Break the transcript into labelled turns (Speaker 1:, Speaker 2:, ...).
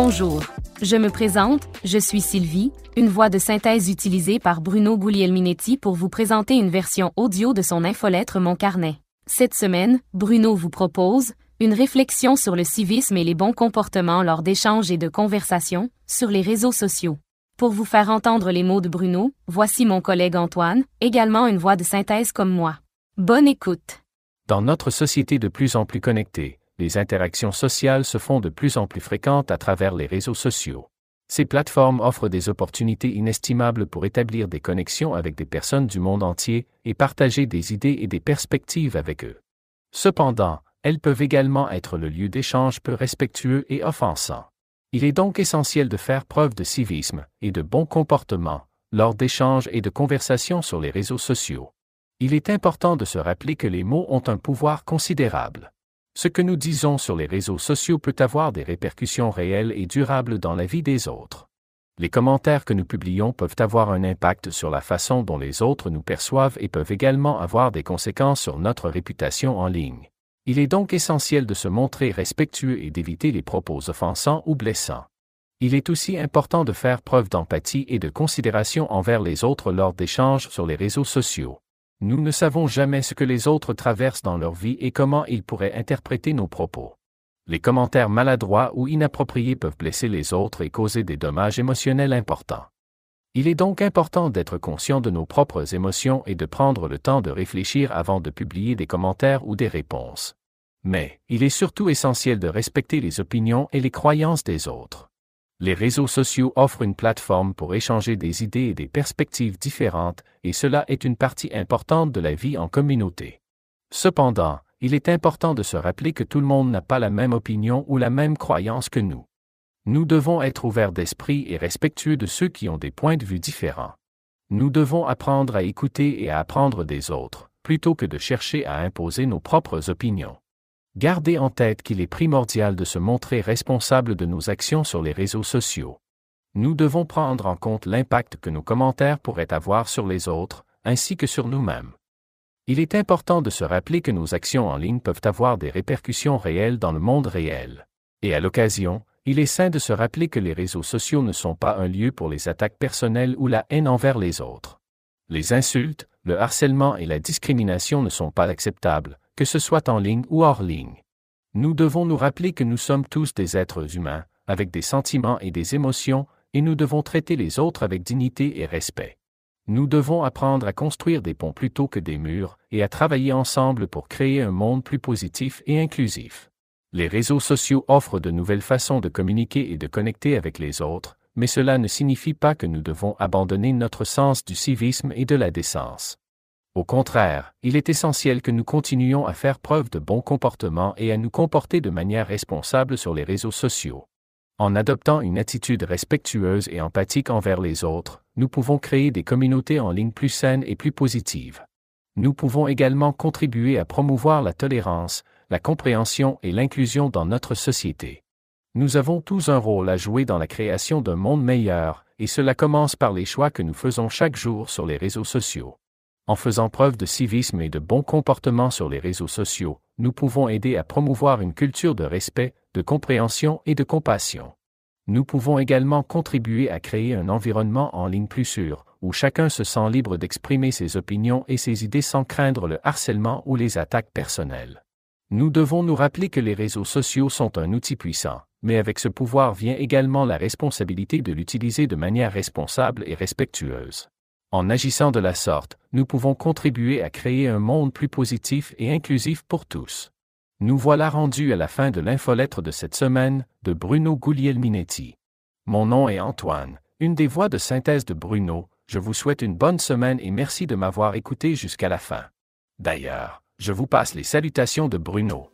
Speaker 1: Bonjour. Je me présente, je suis Sylvie, une voix de synthèse utilisée par Bruno Guglielminetti pour vous présenter une version audio de son infolettre Mon Carnet. Cette semaine, Bruno vous propose une réflexion sur le civisme et les bons comportements lors d'échanges et de conversations sur les réseaux sociaux. Pour vous faire entendre les mots de Bruno, voici mon collègue Antoine, également une voix de synthèse comme moi. Bonne écoute.
Speaker 2: Dans notre société de plus en plus connectée, les interactions sociales se font de plus en plus fréquentes à travers les réseaux sociaux. Ces plateformes offrent des opportunités inestimables pour établir des connexions avec des personnes du monde entier et partager des idées et des perspectives avec eux. Cependant, elles peuvent également être le lieu d'échanges peu respectueux et offensants. Il est donc essentiel de faire preuve de civisme et de bon comportement lors d'échanges et de conversations sur les réseaux sociaux. Il est important de se rappeler que les mots ont un pouvoir considérable. Ce que nous disons sur les réseaux sociaux peut avoir des répercussions réelles et durables dans la vie des autres. Les commentaires que nous publions peuvent avoir un impact sur la façon dont les autres nous perçoivent et peuvent également avoir des conséquences sur notre réputation en ligne. Il est donc essentiel de se montrer respectueux et d'éviter les propos offensants ou blessants. Il est aussi important de faire preuve d'empathie et de considération envers les autres lors d'échanges sur les réseaux sociaux. Nous ne savons jamais ce que les autres traversent dans leur vie et comment ils pourraient interpréter nos propos. Les commentaires maladroits ou inappropriés peuvent blesser les autres et causer des dommages émotionnels importants. Il est donc important d'être conscient de nos propres émotions et de prendre le temps de réfléchir avant de publier des commentaires ou des réponses. Mais, il est surtout essentiel de respecter les opinions et les croyances des autres. Les réseaux sociaux offrent une plateforme pour échanger des idées et des perspectives différentes, et cela est une partie importante de la vie en communauté. Cependant, il est important de se rappeler que tout le monde n'a pas la même opinion ou la même croyance que nous. Nous devons être ouverts d'esprit et respectueux de ceux qui ont des points de vue différents. Nous devons apprendre à écouter et à apprendre des autres, plutôt que de chercher à imposer nos propres opinions. Gardez en tête qu'il est primordial de se montrer responsable de nos actions sur les réseaux sociaux. Nous devons prendre en compte l'impact que nos commentaires pourraient avoir sur les autres, ainsi que sur nous-mêmes. Il est important de se rappeler que nos actions en ligne peuvent avoir des répercussions réelles dans le monde réel. Et à l'occasion, il est sain de se rappeler que les réseaux sociaux ne sont pas un lieu pour les attaques personnelles ou la haine envers les autres. Les insultes, le harcèlement et la discrimination ne sont pas acceptables, que ce soit en ligne ou hors ligne. Nous devons nous rappeler que nous sommes tous des êtres humains, avec des sentiments et des émotions, et nous devons traiter les autres avec dignité et respect. Nous devons apprendre à construire des ponts plutôt que des murs, et à travailler ensemble pour créer un monde plus positif et inclusif. Les réseaux sociaux offrent de nouvelles façons de communiquer et de connecter avec les autres, mais cela ne signifie pas que nous devons abandonner notre sens du civisme et de la décence. Au contraire, il est essentiel que nous continuions à faire preuve de bon comportement et à nous comporter de manière responsable sur les réseaux sociaux. En adoptant une attitude respectueuse et empathique envers les autres, nous pouvons créer des communautés en ligne plus saines et plus positives. Nous pouvons également contribuer à promouvoir la tolérance, la compréhension et l'inclusion dans notre société. Nous avons tous un rôle à jouer dans la création d'un monde meilleur, et cela commence par les choix que nous faisons chaque jour sur les réseaux sociaux. En faisant preuve de civisme et de bon comportement sur les réseaux sociaux, nous pouvons aider à promouvoir une culture de respect, de compréhension et de compassion. Nous pouvons également contribuer à créer un environnement en ligne plus sûr, où chacun se sent libre d'exprimer ses opinions et ses idées sans craindre le harcèlement ou les attaques personnelles. Nous devons nous rappeler que les réseaux sociaux sont un outil puissant, mais avec ce pouvoir vient également la responsabilité de l'utiliser de manière responsable et respectueuse. En agissant de la sorte, nous pouvons contribuer à créer un monde plus positif et inclusif pour tous. Nous voilà rendus à la fin de l'infolettre de cette semaine, de Bruno Guglielminetti. Mon nom est Antoine, une des voix de synthèse de Bruno, je vous souhaite une bonne semaine et merci de m'avoir écouté jusqu'à la fin. D'ailleurs, je vous passe les salutations de Bruno.